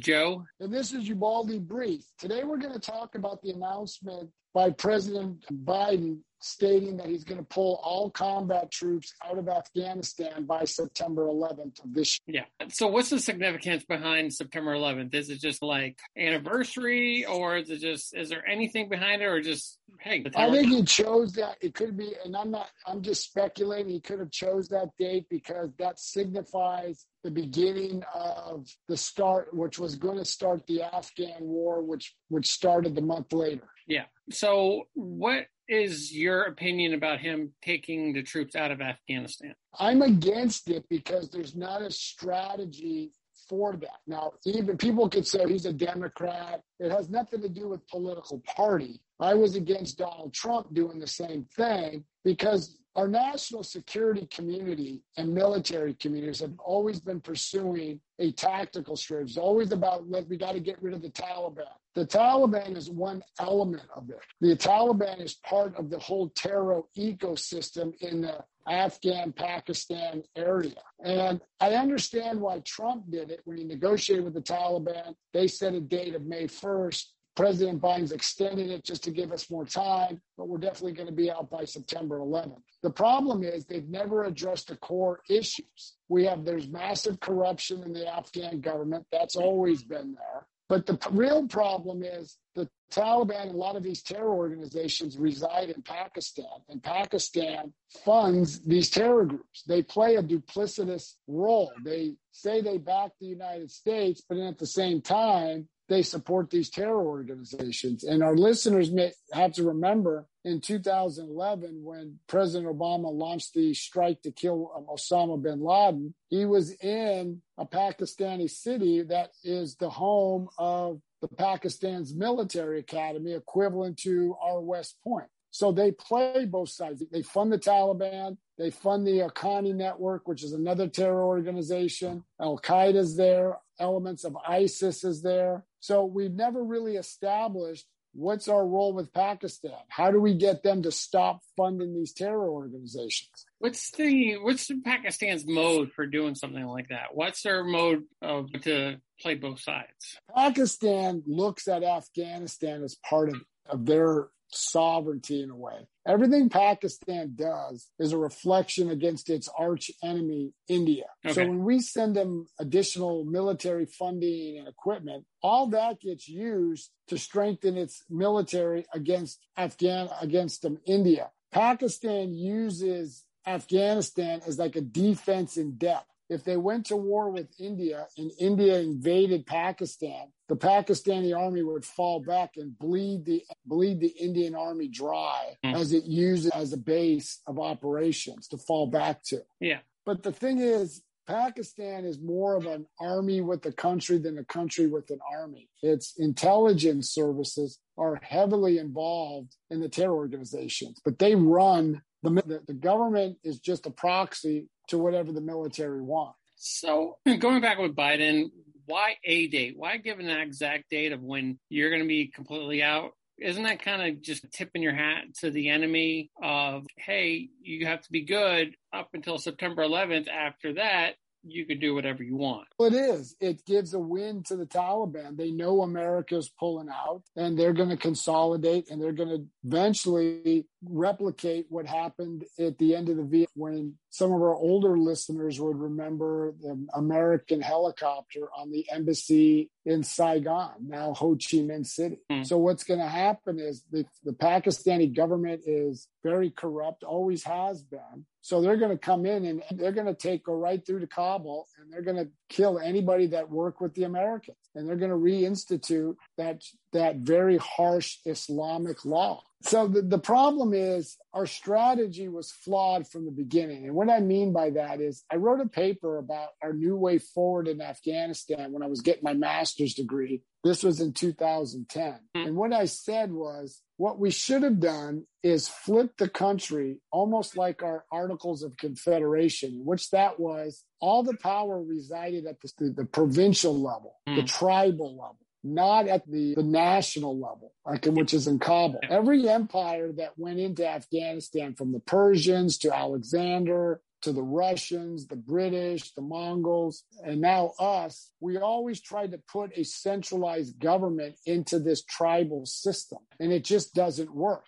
Joe. And this is Ubaldi Brief. Today we're going to talk about the announcement by President Biden stating that he's going to pull all combat troops out of Afghanistan by September 11th of this year. Yeah. So what's the significance behind September 11th? Is it just like anniversary or is it just is there anything behind it or just hey, I think he chose that it could be and I'm not I'm just speculating he could have chose that date because that signifies the beginning of the start which was going to start the Afghan war which which started the month later. Yeah. So what is your opinion about him taking the troops out of Afghanistan? I'm against it because there's not a strategy for that. Now, even people could say he's a Democrat. It has nothing to do with political party. I was against Donald Trump doing the same thing because our national security community and military communities have always been pursuing a tactical strategy. It's always about look, we got to get rid of the Taliban. The Taliban is one element of it. The Taliban is part of the whole terror ecosystem in the Afghan Pakistan area. And I understand why Trump did it when he negotiated with the Taliban. They set a date of May 1st. President Biden's extended it just to give us more time, but we're definitely going to be out by September 11th. The problem is they've never addressed the core issues. We have there's massive corruption in the Afghan government. That's always been there. But the real problem is the Taliban and a lot of these terror organizations reside in Pakistan, and Pakistan funds these terror groups. They play a duplicitous role. They say they back the United States, but at the same time, they support these terror organizations. And our listeners may have to remember in 2011, when President Obama launched the strike to kill Osama bin Laden, he was in a Pakistani city that is the home of the Pakistan's military academy, equivalent to our West Point. So they play both sides. They fund the Taliban. They fund the Haqqani Network, which is another terror organization. Al Qaeda's there. Elements of ISIS is there. So we've never really established what's our role with Pakistan? How do we get them to stop funding these terror organizations? What's the what's Pakistan's mode for doing something like that? What's their mode of to play both sides? Pakistan looks at Afghanistan as part of, of their sovereignty in a way. Everything Pakistan does is a reflection against its arch enemy, India. Okay. So when we send them additional military funding and equipment, all that gets used to strengthen its military against Afghan against them, India. Pakistan uses Afghanistan as like a defense in depth if they went to war with India and India invaded Pakistan, the Pakistani army would fall back and bleed the bleed the Indian army dry mm. as it uses as a base of operations to fall back to. Yeah. But the thing is, Pakistan is more of an army with a country than a country with an army. Its intelligence services are heavily involved in the terror organizations, but they run the, the, the government is just a proxy to whatever the military wants. So going back with Biden, why a date? Why give an exact date of when you're going to be completely out? Isn't that kind of just tipping your hat to the enemy of, hey, you have to be good up until September 11th. After that, you could do whatever you want. Well, it is. It gives a win to the Taliban. They know America's pulling out and they're going to consolidate and they're going to eventually replicate what happened at the end of the Vietnam when some of our older listeners would remember the American helicopter on the embassy in Saigon, now Ho Chi Minh City. Mm. So what's going to happen is the, the Pakistani government is very corrupt, always has been. So they're going to come in and they're going to take go right through to Kabul and they're going to kill anybody that worked with the Americans and they're going to reinstitute that that very harsh Islamic law. So the, the problem is our strategy was flawed from the beginning. And what I mean by that is I wrote a paper about our new way forward in Afghanistan when I was getting my master's degree. This was in 2010. Hmm. And what I said was what we should have done is flip the country almost like our Articles of Confederation, which that was all the power resided at the, the provincial level, mm. the tribal level not at the, the national level, like, which is in Kabul. Every empire that went into Afghanistan, from the Persians to Alexander to the Russians, the British, the Mongols, and now us, we always tried to put a centralized government into this tribal system, and it just doesn't work.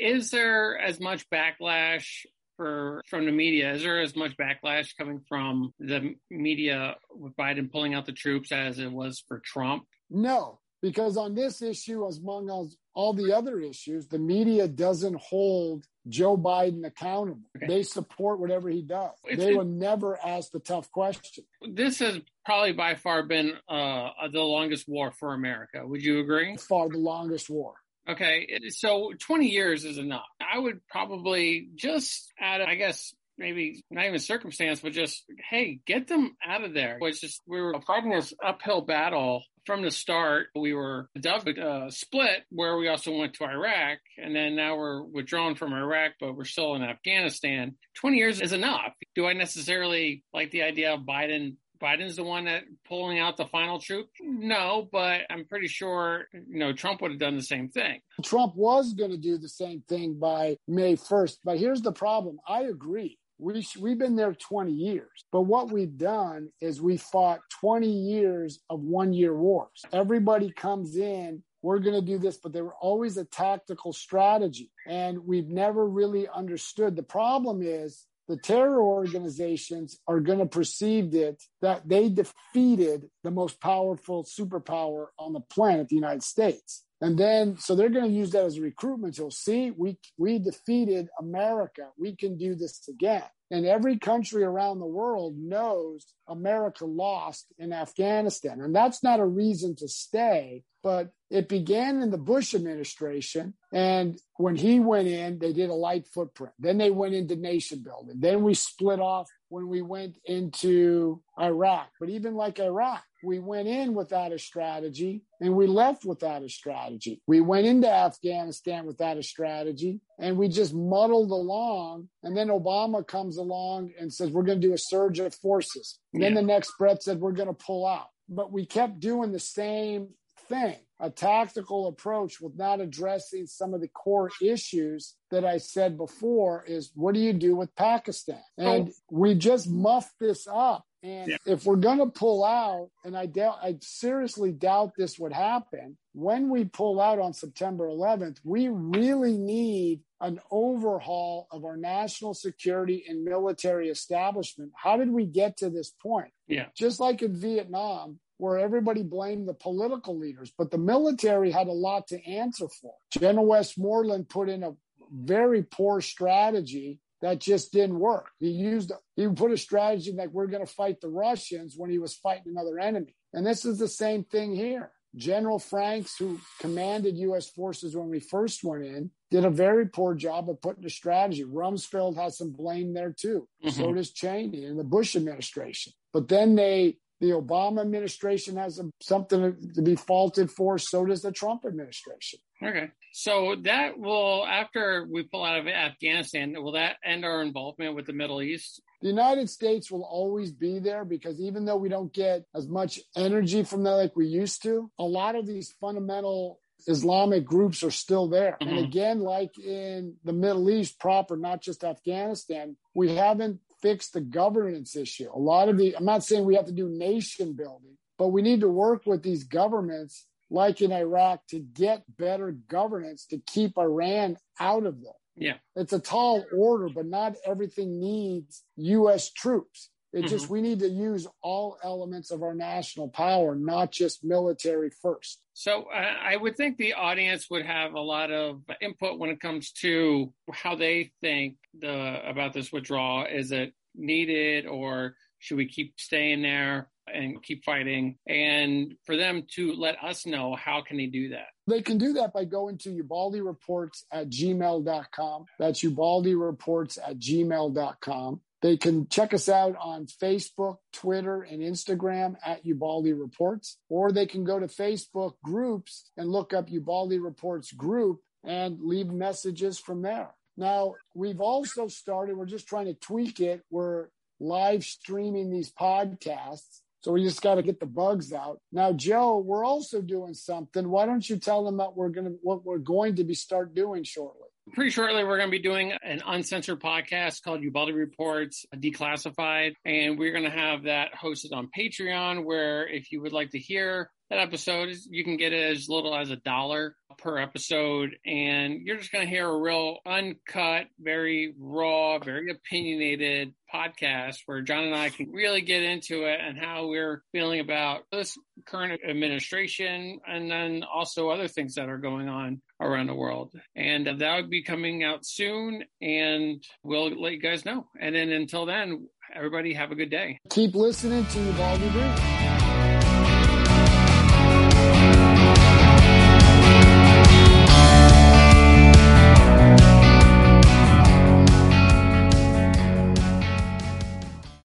Is there as much backlash for from the media? Is there as much backlash coming from the media with Biden pulling out the troops as it was for Trump? No, because on this issue, as among all the other issues, the media doesn't hold Joe Biden accountable. Okay. They support whatever he does. It's, they will never ask the tough question. This has probably by far been uh, the longest war for America. Would you agree? Far the longest war. Okay, so 20 years is enough. I would probably just add, I guess, maybe not even circumstance, but just, hey, get them out of there. It's just, we were fighting this uphill battle from the start. We were uh, split where we also went to Iraq and then now we're withdrawn from Iraq, but we're still in Afghanistan. 20 years is enough. Do I necessarily like the idea of Biden Biden's the one that pulling out the final troop? No, but I'm pretty sure you know Trump would have done the same thing. Trump was going to do the same thing by May 1st, but here's the problem. I agree. We, we've been there 20 years, but what we've done is we fought 20 years of one year wars. Everybody comes in we're going to do this, but they were always a tactical strategy. And we've never really understood. The problem is the terror organizations are going to perceive it that they defeated the most powerful superpower on the planet, the United States. And then, so they're going to use that as a recruitment tool. See, we, we defeated America. We can do this again. And every country around the world knows America lost in Afghanistan. And that's not a reason to stay, but it began in the Bush administration. And when he went in, they did a light footprint. Then they went into nation building. Then we split off when we went into Iraq. But even like Iraq, we went in without a strategy and we left without a strategy. We went into Afghanistan without a strategy and we just muddled along. And then Obama comes along and says, We're going to do a surge of forces. Yeah. Then the next breath said, We're going to pull out. But we kept doing the same thing a tactical approach with not addressing some of the core issues that I said before is what do you do with Pakistan? Oh. And oh. we just muffed this up. And yeah. if we're going to pull out, and I doubt, I seriously doubt this would happen, when we pull out on September 11th, we really need an overhaul of our national security and military establishment. How did we get to this point? Yeah. Just like in Vietnam, where everybody blamed the political leaders, but the military had a lot to answer for. General Westmoreland put in a very poor strategy that just didn't work. He used he put a strategy like we're going to fight the Russians when he was fighting another enemy. And this is the same thing here. General Franks, who commanded U.S. forces when we first went in, did a very poor job of putting a strategy. Rumsfeld has some blame there too. Mm-hmm. So does Cheney and the Bush administration. But then they the Obama administration has something to be faulted for. So does the Trump administration. Okay. So that will, after we pull out of Afghanistan, will that end our involvement with the Middle East? The United States will always be there because even though we don't get as much energy from that like we used to, a lot of these fundamental Islamic groups are still there. Mm-hmm. And again, like in the Middle East proper, not just Afghanistan, we haven't fixed the governance issue. A lot of the, I'm not saying we have to do nation building, but we need to work with these governments like in Iraq to get better governance to keep Iran out of them. Yeah. It's a tall order, but not everything needs U.S. troops. It mm-hmm. just, we need to use all elements of our national power, not just military first. So uh, I would think the audience would have a lot of input when it comes to how they think the about this withdrawal. Is it needed or should we keep staying there and keep fighting? And for them to let us know how can they do that? They can do that by going to Ubaldi Reports at gmail.com. That's Ubaldi Reports at gmail.com. They can check us out on Facebook, Twitter, and Instagram at Ubaldi Reports, or they can go to Facebook groups and look up Ubaldi Reports group and leave messages from there. Now, we've also started, we're just trying to tweak it. We're live streaming these podcasts. So we just got to get the bugs out. Now, Joe, we're also doing something. Why don't you tell them that we're going to, what we're going to be start doing shortly? Pretty shortly, we're going to be doing an uncensored podcast called Ubaldi Reports Declassified. And we're going to have that hosted on Patreon, where if you would like to hear that episode, you can get it as little as a dollar per episode. And you're just going to hear a real uncut, very raw, very opinionated podcast where John and I can really get into it and how we're feeling about this current administration and then also other things that are going on around the world. And that would be coming out soon and we'll let you guys know. And then until then, everybody have a good day. Keep listening to Ubaldi Brief.